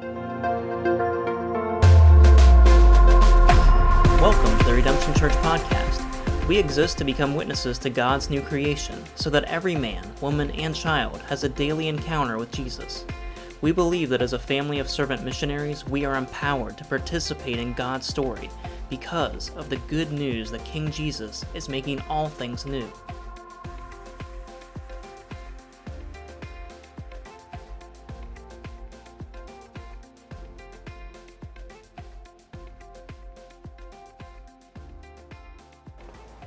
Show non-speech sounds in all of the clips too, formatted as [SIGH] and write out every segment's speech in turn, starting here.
Welcome to the Redemption Church podcast. We exist to become witnesses to God's new creation so that every man, woman, and child has a daily encounter with Jesus. We believe that as a family of servant missionaries, we are empowered to participate in God's story because of the good news that King Jesus is making all things new.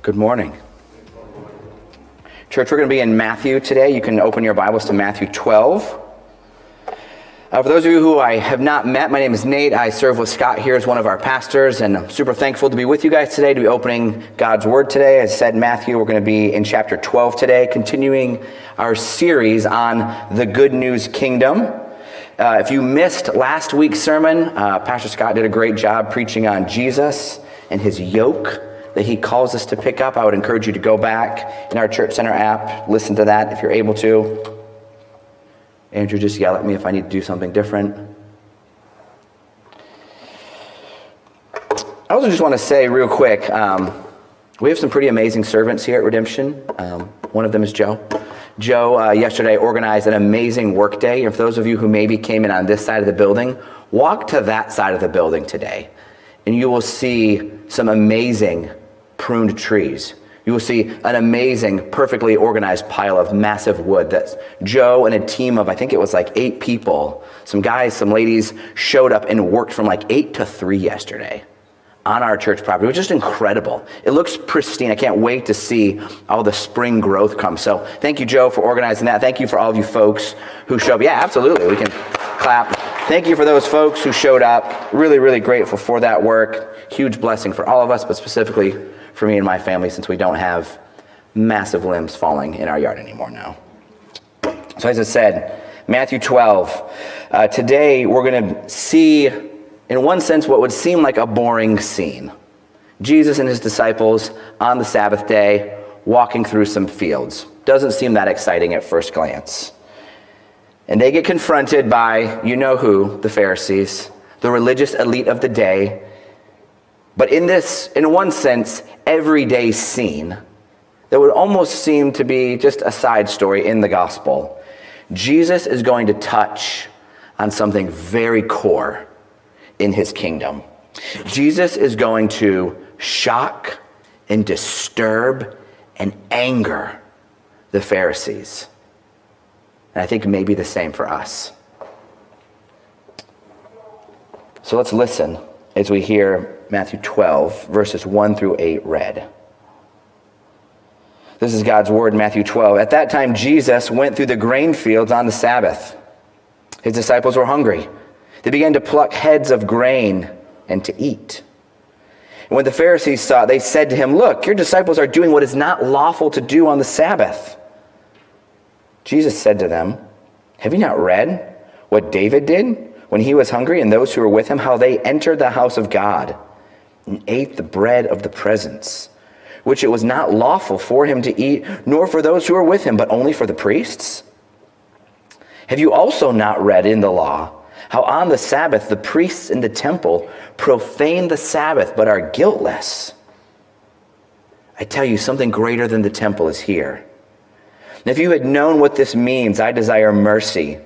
Good morning. Church, we're going to be in Matthew today. You can open your Bibles to Matthew 12. Uh, for those of you who I have not met, my name is Nate. I serve with Scott here as one of our pastors, and I'm super thankful to be with you guys today to be opening God's Word today. As I said, Matthew, we're going to be in chapter 12 today, continuing our series on the Good News Kingdom. Uh, if you missed last week's sermon, uh, Pastor Scott did a great job preaching on Jesus and his yoke that he calls us to pick up. I would encourage you to go back in our Church Center app, listen to that if you're able to. Andrew, just yell at me if I need to do something different. I also just want to say real quick um, we have some pretty amazing servants here at Redemption. Um, one of them is Joe. Joe uh, yesterday organized an amazing work day. And for those of you who maybe came in on this side of the building, walk to that side of the building today, and you will see some amazing pruned trees. You will see an amazing, perfectly organized pile of massive wood that Joe and a team of, I think it was like eight people, some guys, some ladies, showed up and worked from like eight to three yesterday on our church property. It was just incredible. It looks pristine. I can't wait to see all the spring growth come. So thank you, Joe, for organizing that. Thank you for all of you folks who showed up. Yeah, absolutely. We can clap. Thank you for those folks who showed up. Really, really grateful for that work. Huge blessing for all of us, but specifically for me and my family since we don't have massive limbs falling in our yard anymore now. So, as I said, Matthew 12. Uh, today we're going to see, in one sense, what would seem like a boring scene. Jesus and his disciples on the Sabbath day walking through some fields. Doesn't seem that exciting at first glance. And they get confronted by, you know who, the Pharisees, the religious elite of the day, but in this, in one sense, everyday scene that would almost seem to be just a side story in the gospel, Jesus is going to touch on something very core in his kingdom. Jesus is going to shock and disturb and anger the Pharisees. And I think maybe the same for us. So let's listen as we hear Matthew 12, verses 1 through 8 read. This is God's word, Matthew 12. At that time, Jesus went through the grain fields on the Sabbath. His disciples were hungry. They began to pluck heads of grain and to eat. And when the Pharisees saw it, they said to him, Look, your disciples are doing what is not lawful to do on the Sabbath. Jesus said to them, Have you not read what David did? when he was hungry and those who were with him, how they entered the house of God and ate the bread of the presence, which it was not lawful for him to eat, nor for those who were with him, but only for the priests? Have you also not read in the law how on the Sabbath the priests in the temple profane the Sabbath but are guiltless? I tell you, something greater than the temple is here. And if you had known what this means, I desire mercy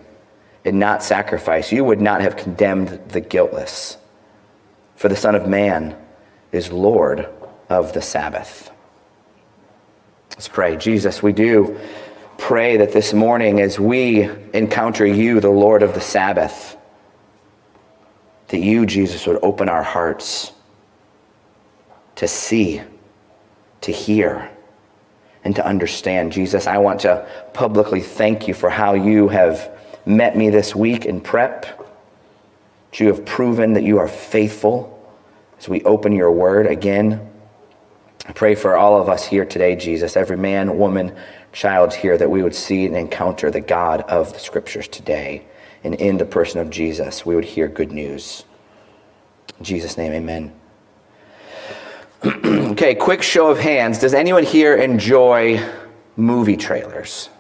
and not sacrifice, you would not have condemned the guiltless. For the Son of Man is Lord of the Sabbath. Let's pray. Jesus, we do pray that this morning, as we encounter you, the Lord of the Sabbath, that you, Jesus, would open our hearts to see, to hear, and to understand. Jesus, I want to publicly thank you for how you have met me this week in prep. You have proven that you are faithful as we open your word again. I pray for all of us here today, Jesus, every man, woman, child here, that we would see and encounter the God of the scriptures today. And in the person of Jesus, we would hear good news. In Jesus' name, amen. [CLEARS THROAT] okay, quick show of hands. Does anyone here enjoy movie trailers?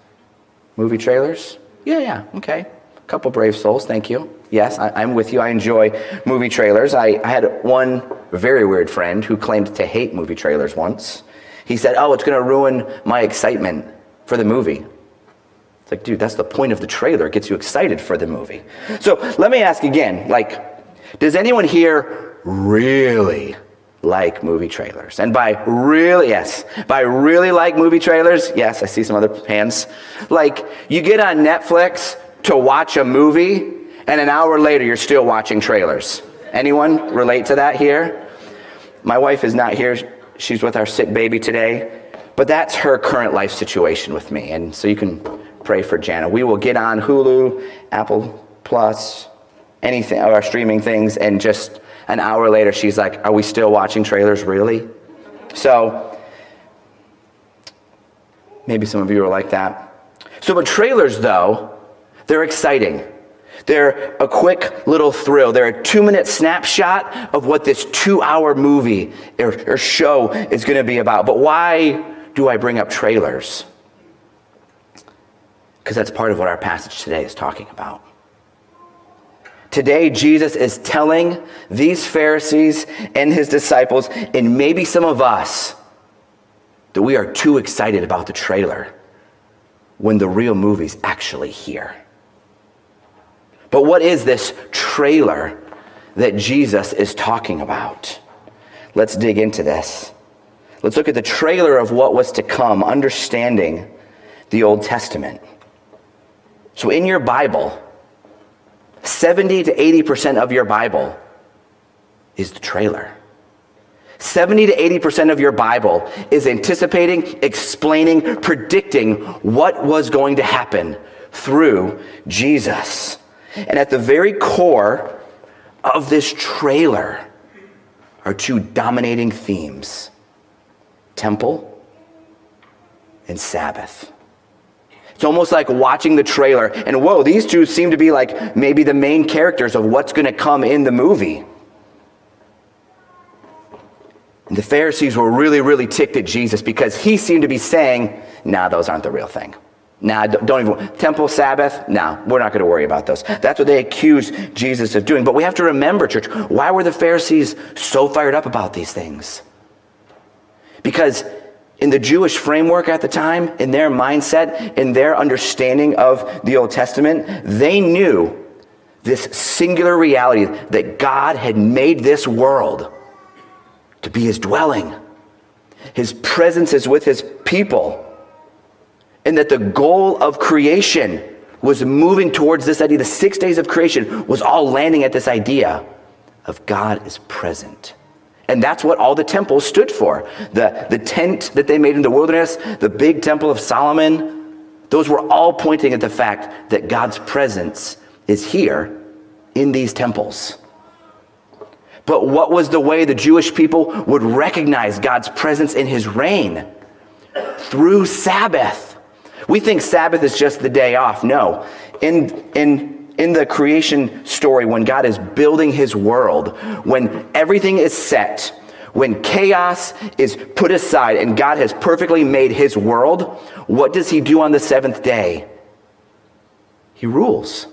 Movie trailers? Yeah, yeah, okay. Couple brave souls, thank you. Yes, I, am with you. I enjoy movie trailers. I, I had one very weird friend who claimed to hate movie trailers once. He said, Oh, it's going to ruin my excitement for the movie. It's like, dude, that's the point of the trailer. It gets you excited for the movie. So let me ask again like, does anyone here really like movie trailers? And by really, yes, by really like movie trailers, yes, I see some other hands. Like, you get on Netflix to watch a movie, and an hour later, you're still watching trailers. Anyone relate to that here? My wife is not here. She's with our sick baby today. But that's her current life situation with me. And so you can pray for Jana. We will get on Hulu, Apple Plus, anything, our streaming things, and just an hour later, she's like, Are we still watching trailers? Really? So, maybe some of you are like that. So, but trailers, though, they're exciting. They're a quick little thrill. They're a two minute snapshot of what this two hour movie or, or show is going to be about. But why do I bring up trailers? Because that's part of what our passage today is talking about. Today, Jesus is telling these Pharisees and his disciples, and maybe some of us, that we are too excited about the trailer when the real movie's actually here. But what is this trailer that Jesus is talking about? Let's dig into this. Let's look at the trailer of what was to come, understanding the Old Testament. So, in your Bible, 70 to 80% of your Bible is the trailer. 70 to 80% of your Bible is anticipating, explaining, predicting what was going to happen through Jesus. And at the very core of this trailer are two dominating themes temple and Sabbath. It's almost like watching the trailer, and whoa, these two seem to be like maybe the main characters of what's going to come in the movie. And the Pharisees were really, really ticked at Jesus because he seemed to be saying, nah, those aren't the real thing. Nah, don't even. Temple, Sabbath, nah, we're not going to worry about those. That's what they accused Jesus of doing. But we have to remember, church, why were the Pharisees so fired up about these things? Because in the Jewish framework at the time, in their mindset, in their understanding of the Old Testament, they knew this singular reality that God had made this world to be his dwelling. His presence is with his people. And that the goal of creation was moving towards this idea. The six days of creation was all landing at this idea of God is present. And that's what all the temples stood for. The, the tent that they made in the wilderness, the big temple of Solomon, those were all pointing at the fact that God's presence is here in these temples. But what was the way the Jewish people would recognize God's presence in his reign? Through Sabbath. We think Sabbath is just the day off. No. In, in in the creation story, when God is building his world, when everything is set, when chaos is put aside and God has perfectly made his world, what does he do on the seventh day? He rules.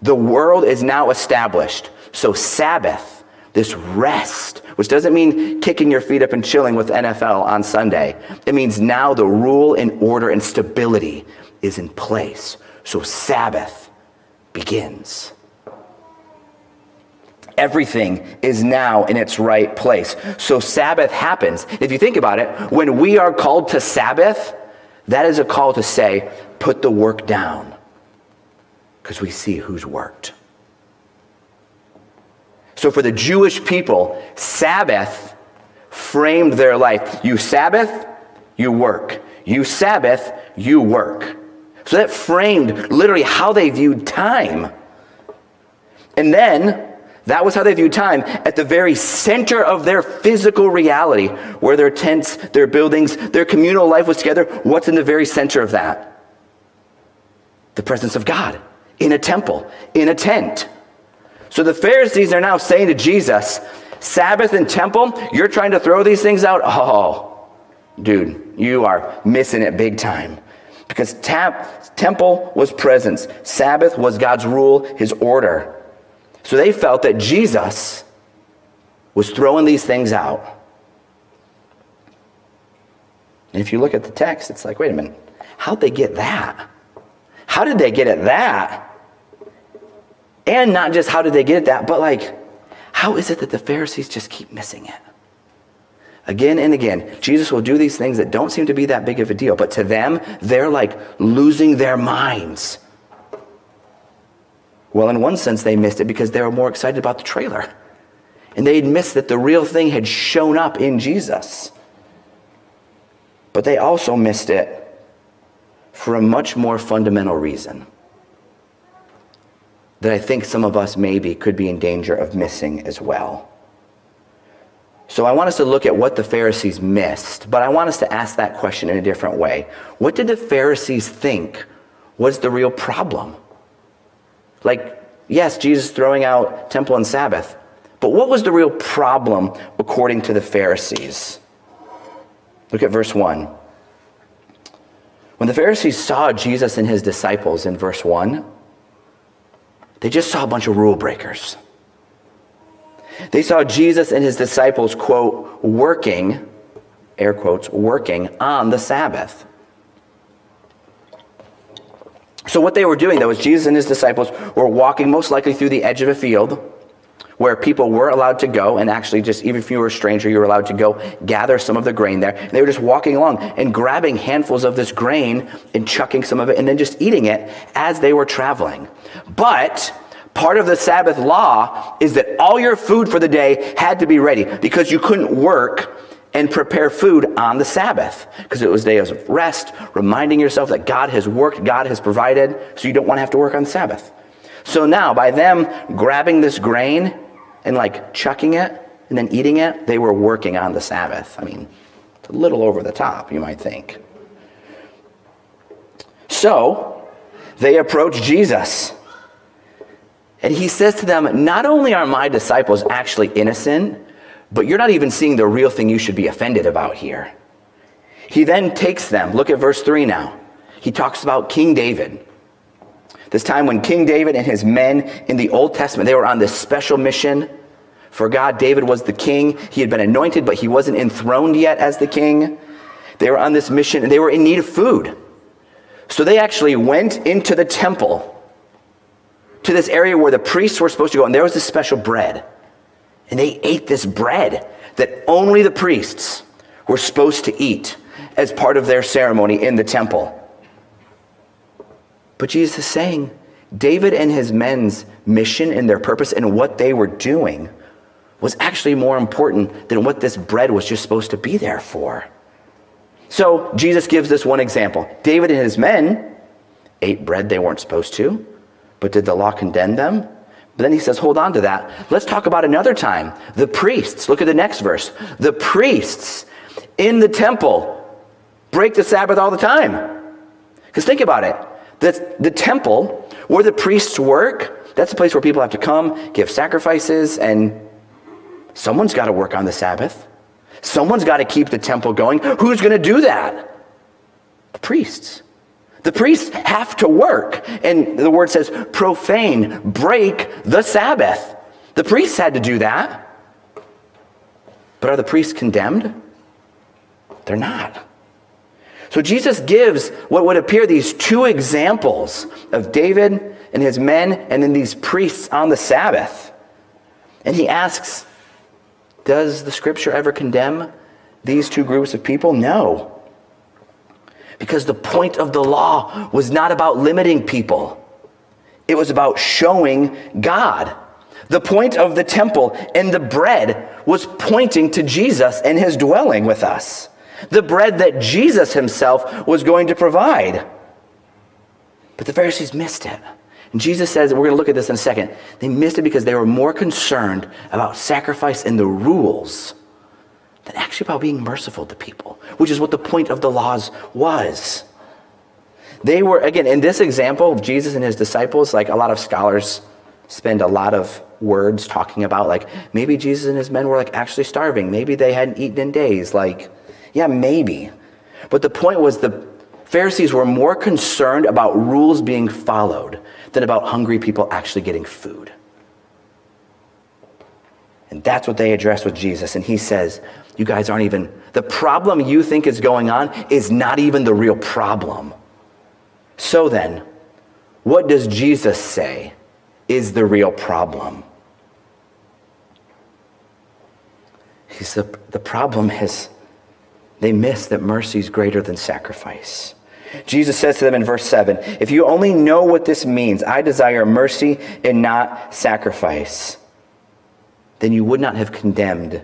The world is now established. So, Sabbath, this rest, which doesn't mean kicking your feet up and chilling with NFL on Sunday, it means now the rule and order and stability is in place. So Sabbath begins. Everything is now in its right place. So Sabbath happens. If you think about it, when we are called to Sabbath, that is a call to say, put the work down. Because we see who's worked. So for the Jewish people, Sabbath framed their life. You Sabbath, you work. You Sabbath, you work. So that framed literally how they viewed time. And then that was how they viewed time at the very center of their physical reality, where their tents, their buildings, their communal life was together. What's in the very center of that? The presence of God in a temple, in a tent. So the Pharisees are now saying to Jesus, Sabbath and temple, you're trying to throw these things out? Oh, dude, you are missing it big time. Because tap, temple was presence, Sabbath was God's rule, his order. So they felt that Jesus was throwing these things out. And if you look at the text, it's like, wait a minute, how'd they get that? How did they get at that? And not just how did they get at that, but like, how is it that the Pharisees just keep missing it? Again and again, Jesus will do these things that don't seem to be that big of a deal, but to them, they're like losing their minds. Well, in one sense, they missed it because they were more excited about the trailer. And they'd missed that the real thing had shown up in Jesus. But they also missed it for a much more fundamental reason that I think some of us maybe could be in danger of missing as well. So I want us to look at what the Pharisees missed, but I want us to ask that question in a different way. What did the Pharisees think was the real problem? Like, yes, Jesus throwing out temple and Sabbath, but what was the real problem according to the Pharisees? Look at verse 1. When the Pharisees saw Jesus and his disciples in verse 1, they just saw a bunch of rule breakers. They saw Jesus and his disciples, quote, working, air quotes, working on the Sabbath. So, what they were doing, though, is Jesus and his disciples were walking most likely through the edge of a field where people were allowed to go, and actually, just even if you were a stranger, you were allowed to go gather some of the grain there. And they were just walking along and grabbing handfuls of this grain and chucking some of it and then just eating it as they were traveling. But part of the Sabbath law is that all your food for the day had to be ready because you couldn't work and prepare food on the Sabbath because it was days of rest, reminding yourself that God has worked, God has provided, so you don't want to have to work on Sabbath. So now, by them grabbing this grain and like chucking it and then eating it, they were working on the Sabbath. I mean, it's a little over the top, you might think. So they approach Jesus. And he says to them, Not only are my disciples actually innocent, but you're not even seeing the real thing you should be offended about here. He then takes them. Look at verse 3 now. He talks about King David. This time when King David and his men in the Old Testament, they were on this special mission for God. David was the king. He had been anointed, but he wasn't enthroned yet as the king. They were on this mission and they were in need of food. So they actually went into the temple to this area where the priests were supposed to go, and there was this special bread. And they ate this bread that only the priests were supposed to eat as part of their ceremony in the temple. But Jesus is saying David and his men's mission and their purpose and what they were doing was actually more important than what this bread was just supposed to be there for. So Jesus gives this one example. David and his men ate bread they weren't supposed to, but did the law condemn them? But then he says, hold on to that. Let's talk about another time. The priests, look at the next verse. The priests in the temple break the Sabbath all the time. Because think about it. The, the temple where the priests work, that's a place where people have to come, give sacrifices, and someone's got to work on the Sabbath. Someone's got to keep the temple going. Who's going to do that? The priests. The priests have to work. And the word says profane, break the Sabbath. The priests had to do that. But are the priests condemned? They're not. So Jesus gives what would appear these two examples of David and his men and then these priests on the Sabbath. And he asks, Does the scripture ever condemn these two groups of people? No. Because the point of the law was not about limiting people, it was about showing God. The point of the temple and the bread was pointing to Jesus and his dwelling with us. The bread that Jesus himself was going to provide. But the Pharisees missed it. And Jesus says, we're going to look at this in a second, they missed it because they were more concerned about sacrifice and the rules than actually about being merciful to people, which is what the point of the laws was. They were, again, in this example of Jesus and his disciples, like a lot of scholars spend a lot of words talking about, like, maybe Jesus and his men were like actually starving. Maybe they hadn't eaten in days. Like, yeah, maybe. But the point was the Pharisees were more concerned about rules being followed than about hungry people actually getting food. And that's what they address with Jesus. And he says, You guys aren't even, the problem you think is going on is not even the real problem. So then, what does Jesus say is the real problem? He said, The problem is they miss that mercy is greater than sacrifice. Jesus says to them in verse 7 If you only know what this means, I desire mercy and not sacrifice then you would not have condemned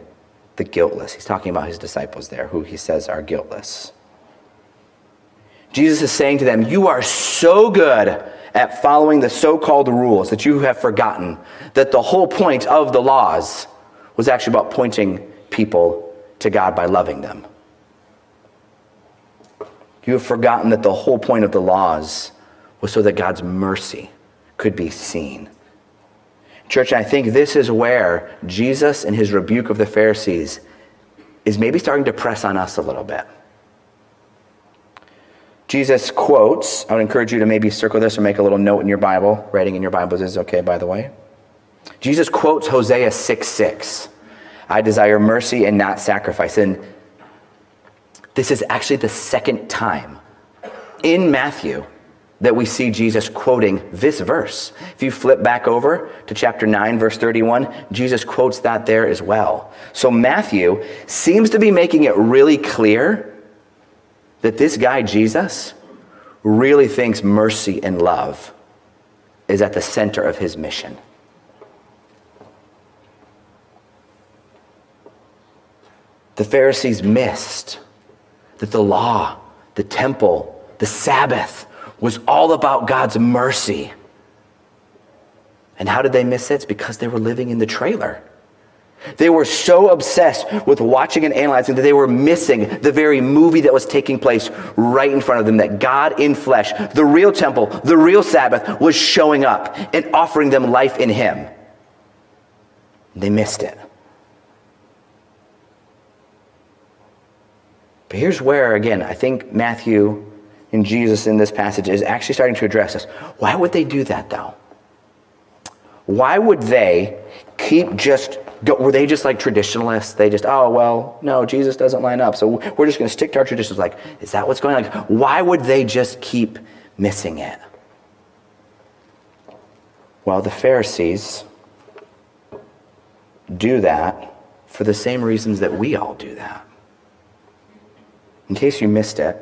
the guiltless. He's talking about his disciples there, who he says are guiltless. Jesus is saying to them, You are so good at following the so called rules that you have forgotten that the whole point of the laws was actually about pointing people to God by loving them. You have forgotten that the whole point of the laws was so that God's mercy could be seen. Church, I think this is where Jesus and his rebuke of the Pharisees is maybe starting to press on us a little bit. Jesus quotes, I would encourage you to maybe circle this or make a little note in your Bible. Writing in your Bibles is okay, by the way. Jesus quotes Hosea 6 6. I desire mercy and not sacrifice. And this is actually the second time in Matthew that we see Jesus quoting this verse. If you flip back over to chapter 9, verse 31, Jesus quotes that there as well. So Matthew seems to be making it really clear that this guy, Jesus, really thinks mercy and love is at the center of his mission. The Pharisees missed that the law, the temple, the Sabbath, was all about God's mercy. And how did they miss it? It's because they were living in the trailer. They were so obsessed with watching and analyzing that they were missing the very movie that was taking place right in front of them. That God in flesh, the real temple, the real Sabbath, was showing up and offering them life in Him. They missed it. But here's where, again, I think Matthew and Jesus in this passage is actually starting to address this. Why would they do that though? Why would they keep just were they just like traditionalists? They just, oh well, no, Jesus doesn't line up, so we're just going to stick to our traditions. Like, is that what's going on? Like, why would they just keep missing it? Well, the Pharisees do that for the same reasons that we all do that. In case you missed it,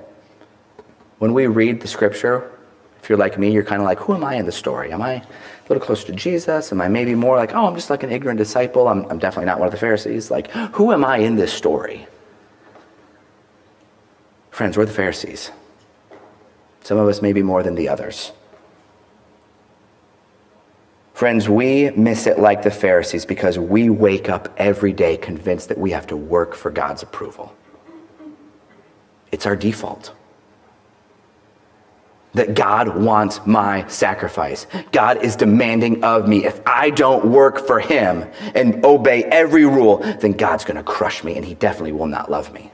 when we read the scripture, if you're like me, you're kind of like, who am I in the story? Am I a little closer to Jesus? Am I maybe more like, oh, I'm just like an ignorant disciple? I'm, I'm definitely not one of the Pharisees. Like, who am I in this story? Friends, we're the Pharisees. Some of us maybe more than the others. Friends, we miss it like the Pharisees because we wake up every day convinced that we have to work for God's approval. It's our default that God wants my sacrifice. God is demanding of me. If I don't work for Him and obey every rule, then God's to crush me and He definitely will not love me.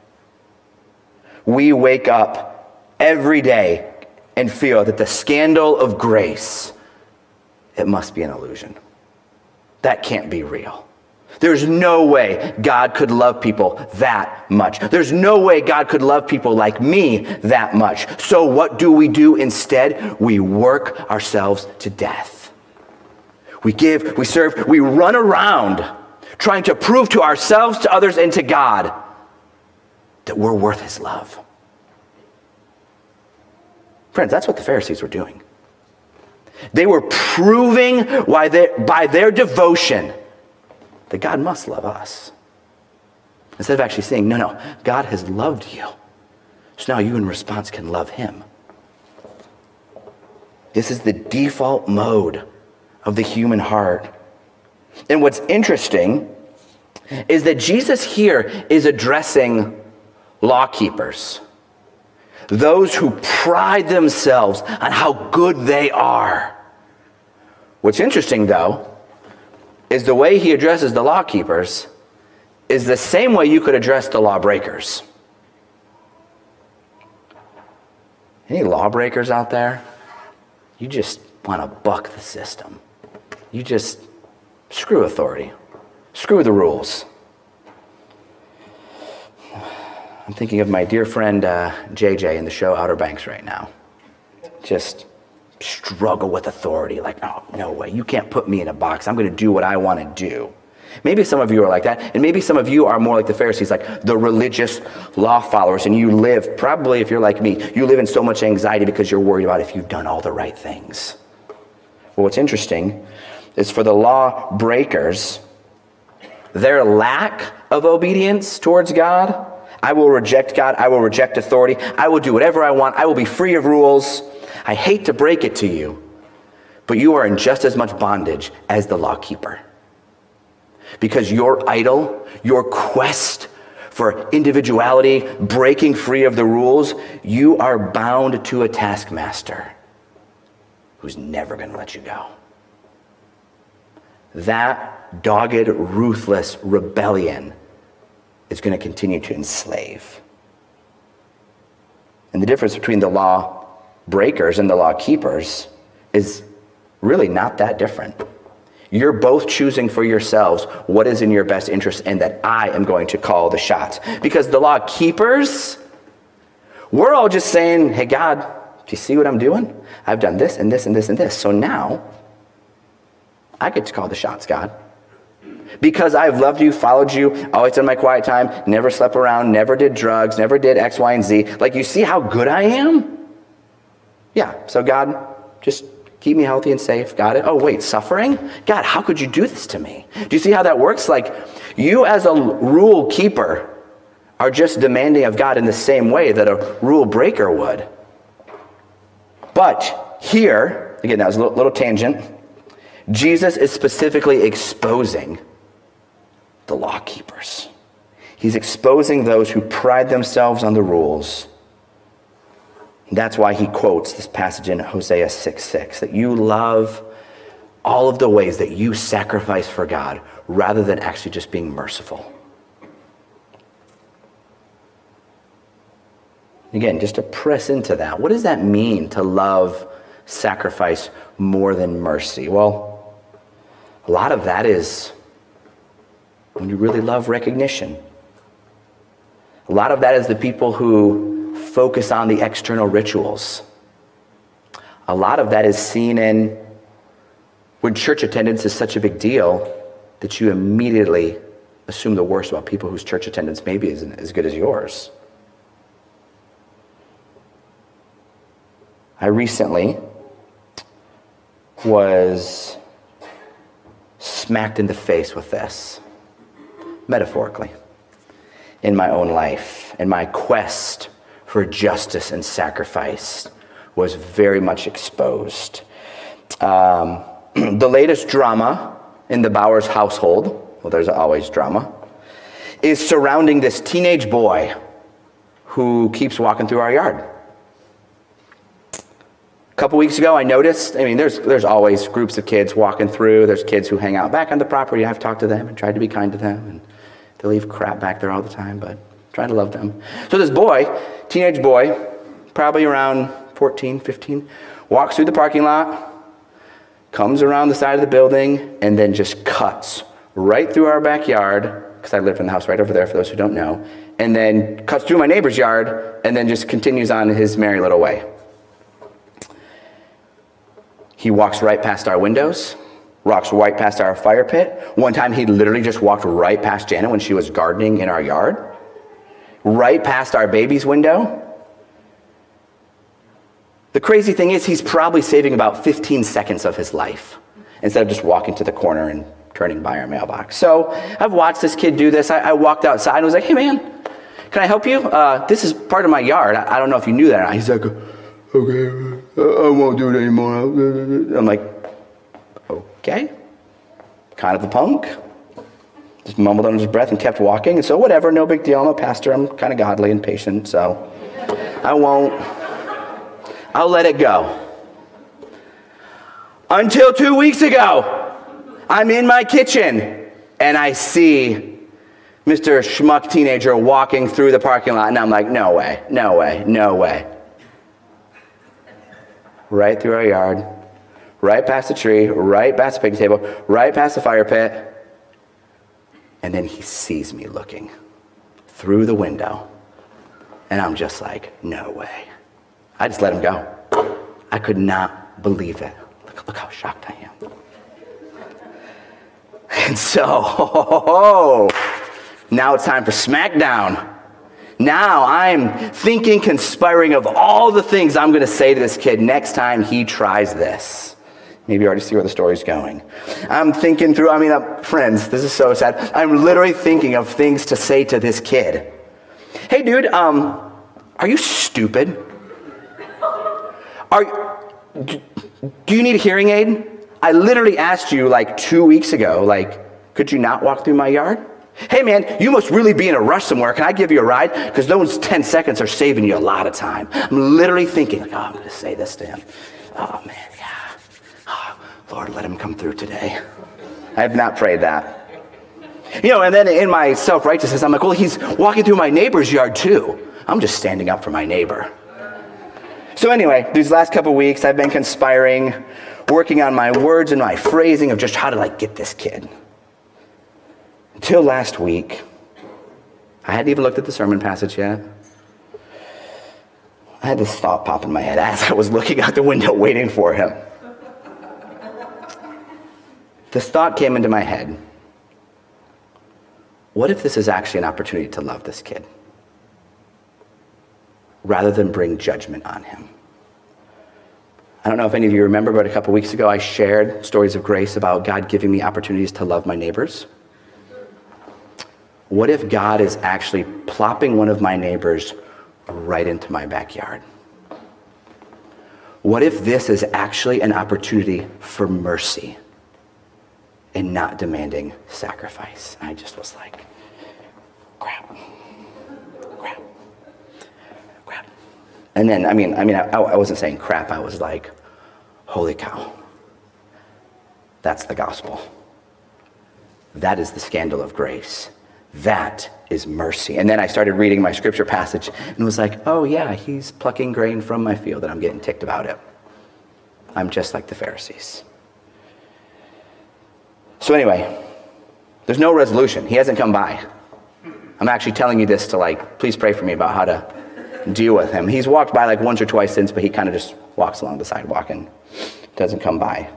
We wake up every day and feel that the scandal of grace, it must be an illusion. That can't be real. There's no way God could love people that much. There's no way God could love people like me that much. So what do we do instead? We work ourselves to death. We give, we serve, we run around trying to prove to ourselves, to others, and to God that we're worth his love. Friends, that's what the Pharisees were doing. They were proving why they, by their devotion that God must love us. Instead of actually saying, no, no, God has loved you. So now you, in response, can love him. This is the default mode of the human heart. And what's interesting is that Jesus here is addressing law-keepers, those who pride themselves on how good they are. What's interesting, though, is the way he addresses the law keepers is the same way you could address the lawbreakers. Any lawbreakers out there? You just want to buck the system. You just screw authority, screw the rules. I'm thinking of my dear friend uh, JJ in the show Outer Banks right now. Just struggle with authority. Like, oh, no way. You can't put me in a box. I'm going to do what I want to do. Maybe some of you are like that. And maybe some of you are more like the Pharisees, like the religious law followers. And you live, probably if you're like me, you live in so much anxiety because you're worried about if you've done all the right things. Well, what's interesting is for the law breakers, their lack of obedience towards God I will reject God. I will reject authority. I will do whatever I want. I will be free of rules. I hate to break it to you, but you are in just as much bondage as the lawkeeper. Because your idol, your quest for individuality, breaking free of the rules, you are bound to a taskmaster who's never going to let you go. That dogged, ruthless rebellion is going to continue to enslave. And the difference between the law breakers and the law keepers is really not that different. You're both choosing for yourselves what is in your best interest and that I am going to call the shots. Because the law keepers, we're all just saying, hey, God, do you see what I'm doing? I've done this and this and this and this. So now I get to call the shots, God. Because I've loved you, followed you, always in my quiet time, never slept around, never did drugs, never did X, Y, and Z. Like, you see how good I am? Yeah, so God, just keep me healthy and safe. Got it? Oh, wait, suffering? God, how could you do this to me? Do you see how that works? Like, you as a rule keeper are just demanding of God in the same way that a rule breaker would. But here, again, that was a little, tangent. Jesus is specifically exposing the law keepers. He's exposing those who pride themselves on the rules. That's why he quotes this passage in Hosea 6 6 that you love all of the ways that you sacrifice for God rather than actually just being merciful. Again, just to press into that, what does that mean to love sacrifice more than mercy? Well, a lot of that is when you really love recognition. A lot of that is the people who focus on the external rituals. A lot of that is seen in when church attendance is such a big deal that you immediately assume the worst about people whose church attendance maybe isn't as good as yours. I recently was smacked in the face with this metaphorically, in my own life. And my quest for justice and sacrifice was very much exposed. Um, [CLEARS THROAT] the latest drama in the Bowers household, well, there's always drama, is surrounding this teenage boy who keeps walking through our yard. A couple weeks ago, I noticed, I mean, there's, there's always groups of kids walking through. There's kids who hang out back on the property. I've talked to them and tried to be kind to them. And they leave crap back there all the time, but try to love them. So this boy, teenage boy, probably around 14, 15, walks through the parking lot, comes around the side of the building, and then just cuts right through our backyard, because I live in the house right over there for those who don't know, and then cuts through my neighbor's yard, and then just continues on his merry little way. He walks right past our windows Rocks right past our fire pit. One time he literally just walked right past Janet when she was gardening in our yard. Right past our baby's window. The crazy thing is, he's probably saving about 15 seconds of his life instead of just walking to the corner and turning by our mailbox. So I've watched this kid do this. I, I walked outside and was like, hey man, can I help you? Uh, this is part of my yard. I, I, don't know if you knew that. He's like, okay, I won't do it anymore. I'm like, Okay? Kind of a punk. Just mumbled under his breath and kept walking. And so, whatever, no big deal. I'm a pastor. I'm kind of godly and patient, so I won't. I'll let it go. Until two weeks ago, I'm in my kitchen and I see Mr. Schmuck teenager walking through the parking lot, and I'm like, no way, no way, no way. right through our yard, right past the tree, right past the picnic table, right past the fire pit. And then he sees me looking through the window. And I'm just like, no way. I just let him go. I could not believe it. Look, look how shocked I am. And so, [LAUGHS] now it's time for SmackDown. Now I'm thinking, conspiring of all the things I'm going to say to this kid next time he tries this. Maybe you already see where the story's going. I'm thinking through, I mean, uh, friends, this is so sad. I'm literally thinking of things to say to this kid. Hey, dude, um, are you stupid? Are, do you need a hearing aid? I literally asked you like two weeks ago, like, could you not walk through my yard? Hey man, you must really be in a rush somewhere. Can I give you a ride? Because those 10 seconds are saving you a lot of time. I'm literally thinking, like, oh, I'm going to say this to him. Oh man, Lord, let him come through today. I have not prayed that. You know, and then in my self righteousness, I'm like, well, he's walking through my neighbor's yard too. I'm just standing up for my neighbor. So, anyway, these last couple weeks, I've been conspiring, working on my words and my phrasing of just how to like get this kid. Until last week, I hadn't even looked at the sermon passage yet. I had this thought pop in my head as I was looking out the window [LAUGHS] waiting for him. This thought came into my head what if this is actually an opportunity to love this kid rather than bring judgment on him? I don't know if any of you remember, but a couple weeks ago I shared stories of grace about God giving me opportunities to love my neighbors. What if God is actually plopping one of my neighbors right into my backyard? What if this is actually an opportunity for mercy? And not demanding sacrifice. I just was like, crap, crap, crap. And then, I mean, I mean, I, I wasn't saying crap. I was like, holy cow. That's the gospel. That is the scandal of grace. That is mercy. And then I started reading my scripture passage and was like, oh, yeah, he's plucking grain from my field, and I'm getting ticked about it. I'm just like the Pharisees. So, anyway, there's no resolution. He hasn't come by. I'm actually telling you this to, like, please pray for me about how to deal with him. He's walked by like once or twice since, but he kind of just walks along the sidewalk and doesn't come by.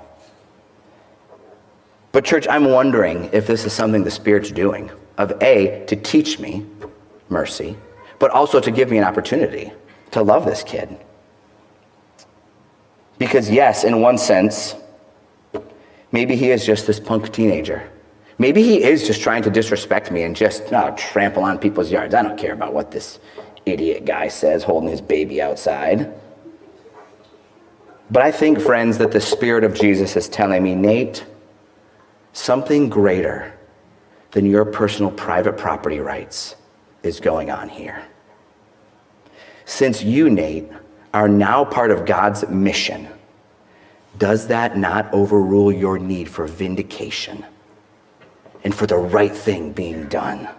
But, church, I'm wondering if this is something the Spirit's doing of A, to teach me mercy, but also to give me an opportunity to love this kid. Because, yes, in one sense, Maybe he is just this punk teenager. Maybe he is just trying to disrespect me and just uh, trample on people's yards. I don't care about what this idiot guy says holding his baby outside. But I think, friends, that the Spirit of Jesus is telling me, Nate, something greater than your personal private property rights is going on here. Since you, Nate, are now part of God's mission does that not overrule your need for vindication and for the right thing being done?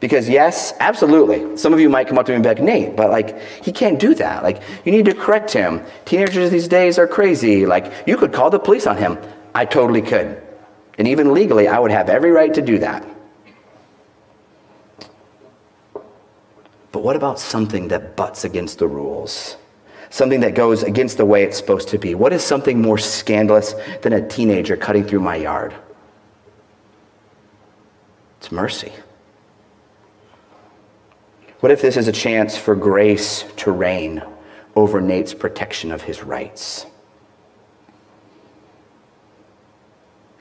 Because, yes, absolutely. Some of you might come up to me and be like, Nate, but like, he can't do that. Like, you need to correct him. Teenagers these days are crazy. Like, you could call the police on him. I totally could. And even legally, I would have every right to do that. But what about something that butts against the rules? Something that goes against the way it's supposed to be? What is something more scandalous than a teenager cutting through my yard? It's mercy. What if this is a chance for grace to reign over Nate's protection of his rights?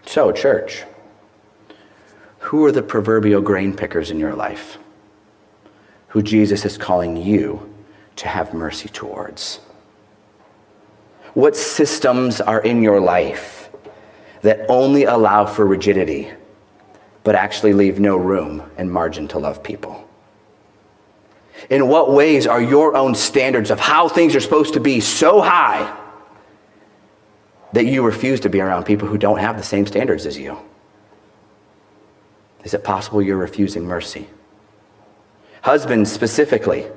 So, church, who are the proverbial grain pickers in your life who Jesus is calling you to have mercy towards? What systems are in your life that only allow for rigidity, but actually leave no room and margin to love people? In what ways are your own standards of how things are supposed to be so high that you refuse to be around people who don't have the same standards as you? Is it possible you're refusing mercy? Husbands, specifically,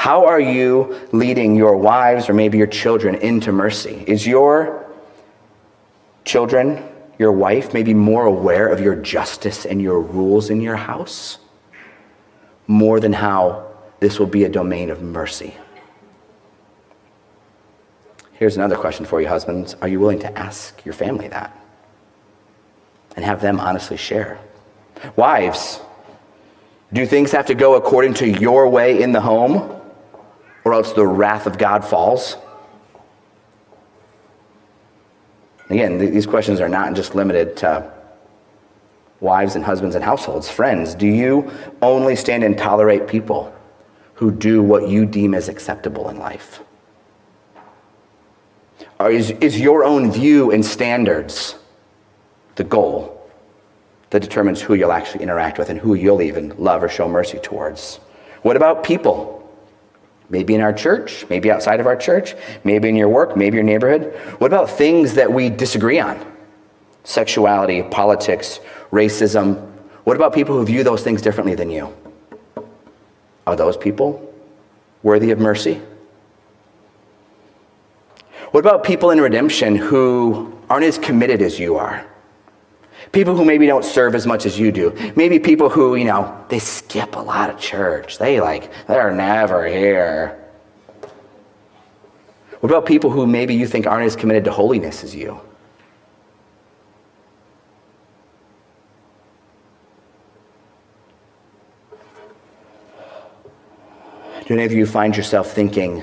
How are you leading your wives or maybe your children into mercy? Is your children, your wife, maybe more aware of your justice and your rules in your house? More than how this will be a domain of mercy. Here's another question for you, husbands. Are you willing to ask your family that? And have them honestly share? Wives, do things have to go according to your way in the home, or else the wrath of God falls? Again, these questions are not just limited to wives and husbands and households. Friends, do you only stand and tolerate people who do what you deem as acceptable in life? Or is, is your own view and standards the goal that determines who you'll actually interact with and who you'll even love or show mercy towards? What about people? Maybe in our church, maybe outside of our church, maybe in your work, maybe your neighborhood. What about things that we disagree on? Sexuality, politics, racism. What about people who view those things differently than you? Are those people worthy of mercy? What about people in redemption who aren't as committed as you are? People who maybe don't serve as much as you do. Maybe people who, you know, they skip a lot of church. They like, they're never here. What about people who maybe you think aren't as committed to holiness as you? Do any of you find yourself thinking,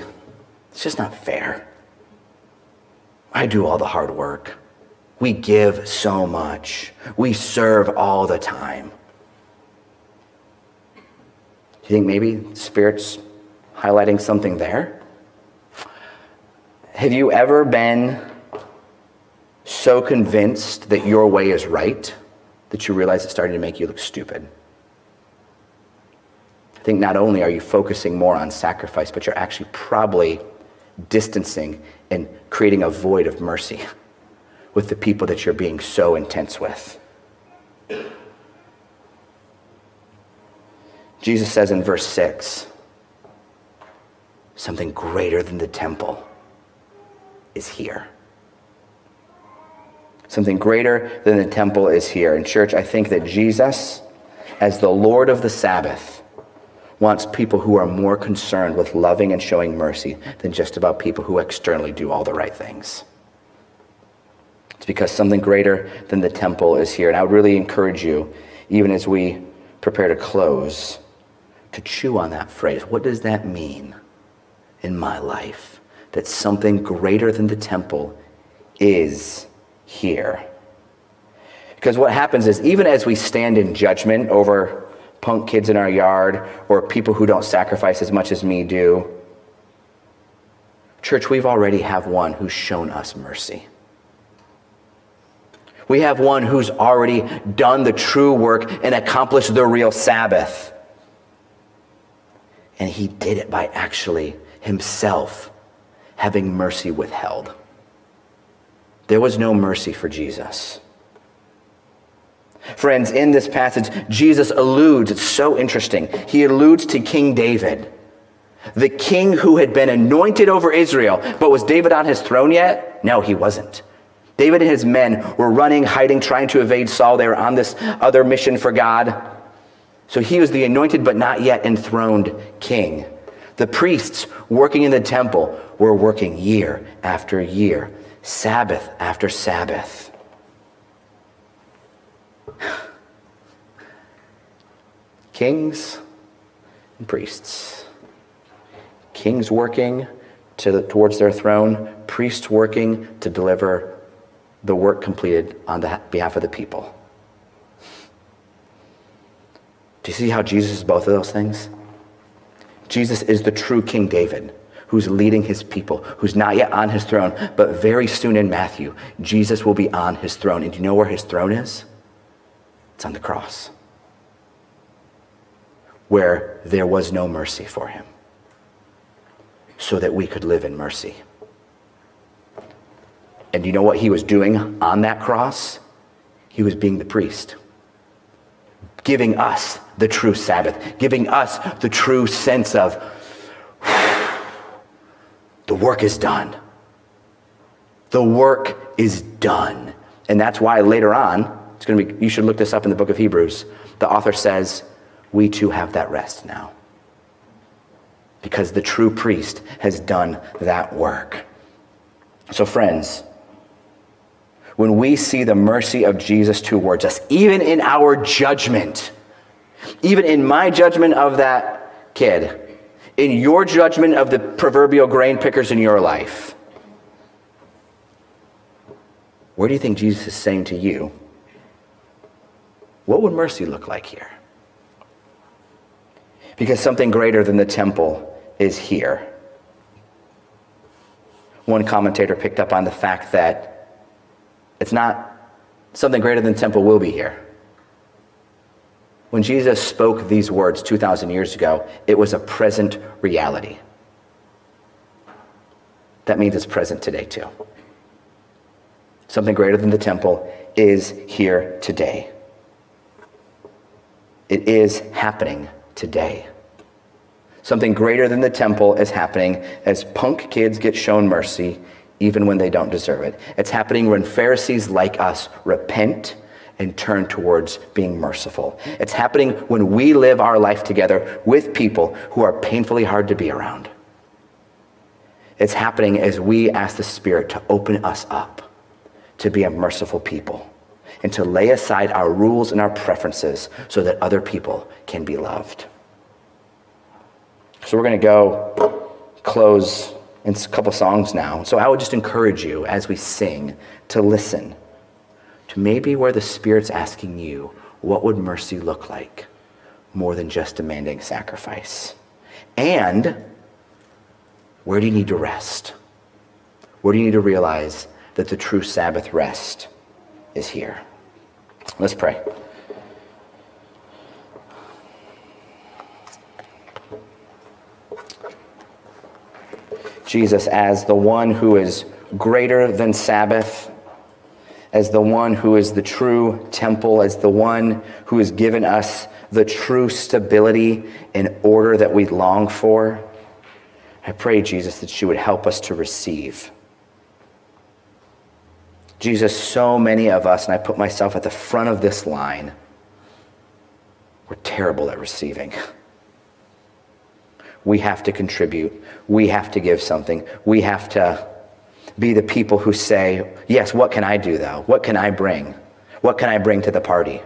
it's just not fair? I do all the hard work. We give so much. We serve all the time. Do you think maybe Spirit's highlighting something there? Have you ever been so convinced that your way is right that you realize it's starting to make you look stupid? I think not only are you focusing more on sacrifice, but you're actually probably distancing and creating a void of mercy [LAUGHS] with the people that you're being so intense with. Jesus says in verse 6 something greater than the temple is here. Something greater than the temple is here. In church, I think that Jesus, as the Lord of the Sabbath, wants people who are more concerned with loving and showing mercy than just about people who externally do all the right things. It's because something greater than the temple is here. And I would really encourage you, even as we prepare to close, to chew on that phrase. What does that mean in my life? That something greater than the temple is here. Because what happens is, even as we stand in judgment over punk kids in our yard or people who don't sacrifice as much as me do, church, we've already have one who's shown us mercy. We have one who's already done the true work and accomplished the real Sabbath. And he did it by actually himself having mercy withheld. There was no mercy for Jesus. Friends, in this passage, Jesus alludes, it's so interesting. He alludes to King David, the king who had been anointed over Israel. But was David on his throne yet? No, he wasn't. David and his men were running, hiding, trying to evade Saul. They were on this other mission for God. So he was the anointed but not yet enthroned king. The priests working in the temple were working year after year, Sabbath after Sabbath. [SIGHS] Kings and priests. Kings working to, towards their throne, priests working to deliver the work completed on the behalf of the people. Do you see how Jesus is both of those things? Jesus is the true King David who's leading his people, who's not yet on his throne, but very soon in Matthew, Jesus will be on his throne. And do you know where his throne is? It's on the cross, where there was no mercy for him, so that we could live in mercy. And you know what he was doing on that cross? He was being the priest, giving us the true Sabbath, giving us the true sense of [SIGHS] The work is done. The work is done. And that's why later on, it's going to be, you should look this up in the book of Hebrews. The author says, We too have that rest now. Because the true priest has done that work. So, friends, when we see the mercy of Jesus towards us, even in our judgment, even in my judgment of that kid, in your judgment of the proverbial grain pickers in your life, where do you think Jesus is saying to you, what would mercy look like here? Because something greater than the temple is here. One commentator picked up on the fact that it's not something greater than temple will be here. When Jesus spoke these words 2,000 years ago, it was a present reality. That means it's present today too. Something greater than the temple is here today. It is happening today. Something greater than the temple is happening as punk kids get shown mercy even when they don't deserve it. It's happening when Pharisees like us repent and turn towards being merciful. It's happening when we live our life together with people who are painfully hard to be around. It's happening as we ask the Spirit to open us up to be a merciful people and to lay aside our rules and our preferences so that other people can be loved. So we're going to go close in a couple songs now. So I would just encourage you as we sing to listen to maybe where the Spirit's asking you, what would mercy look like more than just demanding sacrifice? And where do you need to rest? Where do you need to realize that the true Sabbath rest is here? Let's pray. Jesus as the one who is greater than Sabbath, as the one who is the true temple, as the one who has given us the true stability and order that we long for. I pray, Jesus, that you would help us to receive. Jesus, so many of us, and I put myself at the front of this line, we're terrible at receiving. [LAUGHS] We have to contribute. We have to give something. We have to be the people who say, Yes, what can I do though? What can I bring? What can I bring to the party?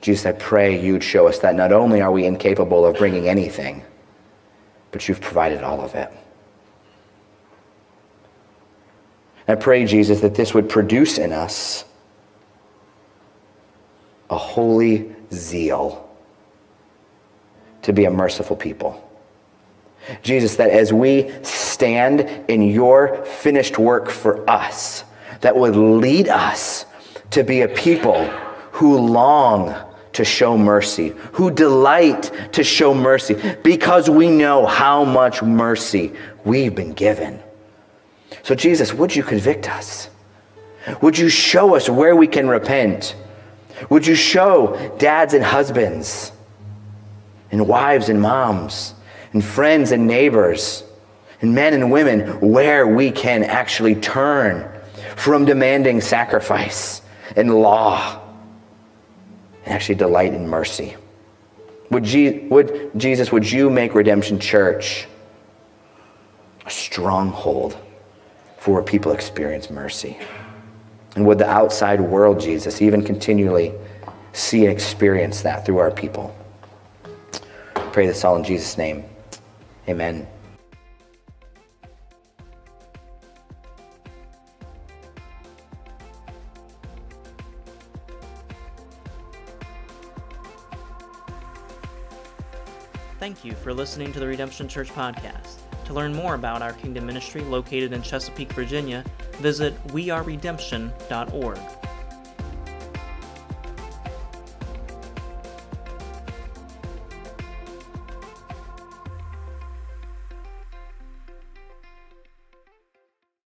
Jesus, I pray you'd show us that not only are we incapable of bringing anything, but you've provided all of it. I pray, Jesus, that this would produce in us a holy zeal to be a merciful people. Jesus, that as we stand in your finished work for us, that would lead us to be a people who long to show mercy, who delight to show mercy, because we know how much mercy we've been given. So, Jesus, would you convict us? Would you show us where we can repent? Would you show dads and husbands, and wives and moms, and friends and neighbors, and men and women where we can actually turn from demanding sacrifice and law and actually delight in mercy? Would, Je- would Jesus, would you make Redemption Church a stronghold? for where people experience mercy. And would the outside world, Jesus, even continually see and experience that through our people? Pray this all in Jesus' name. Amen. Thank you for listening to the Redemption Church podcast. To learn more about our kingdom ministry located in Chesapeake, Virginia, visit weareredemption.org.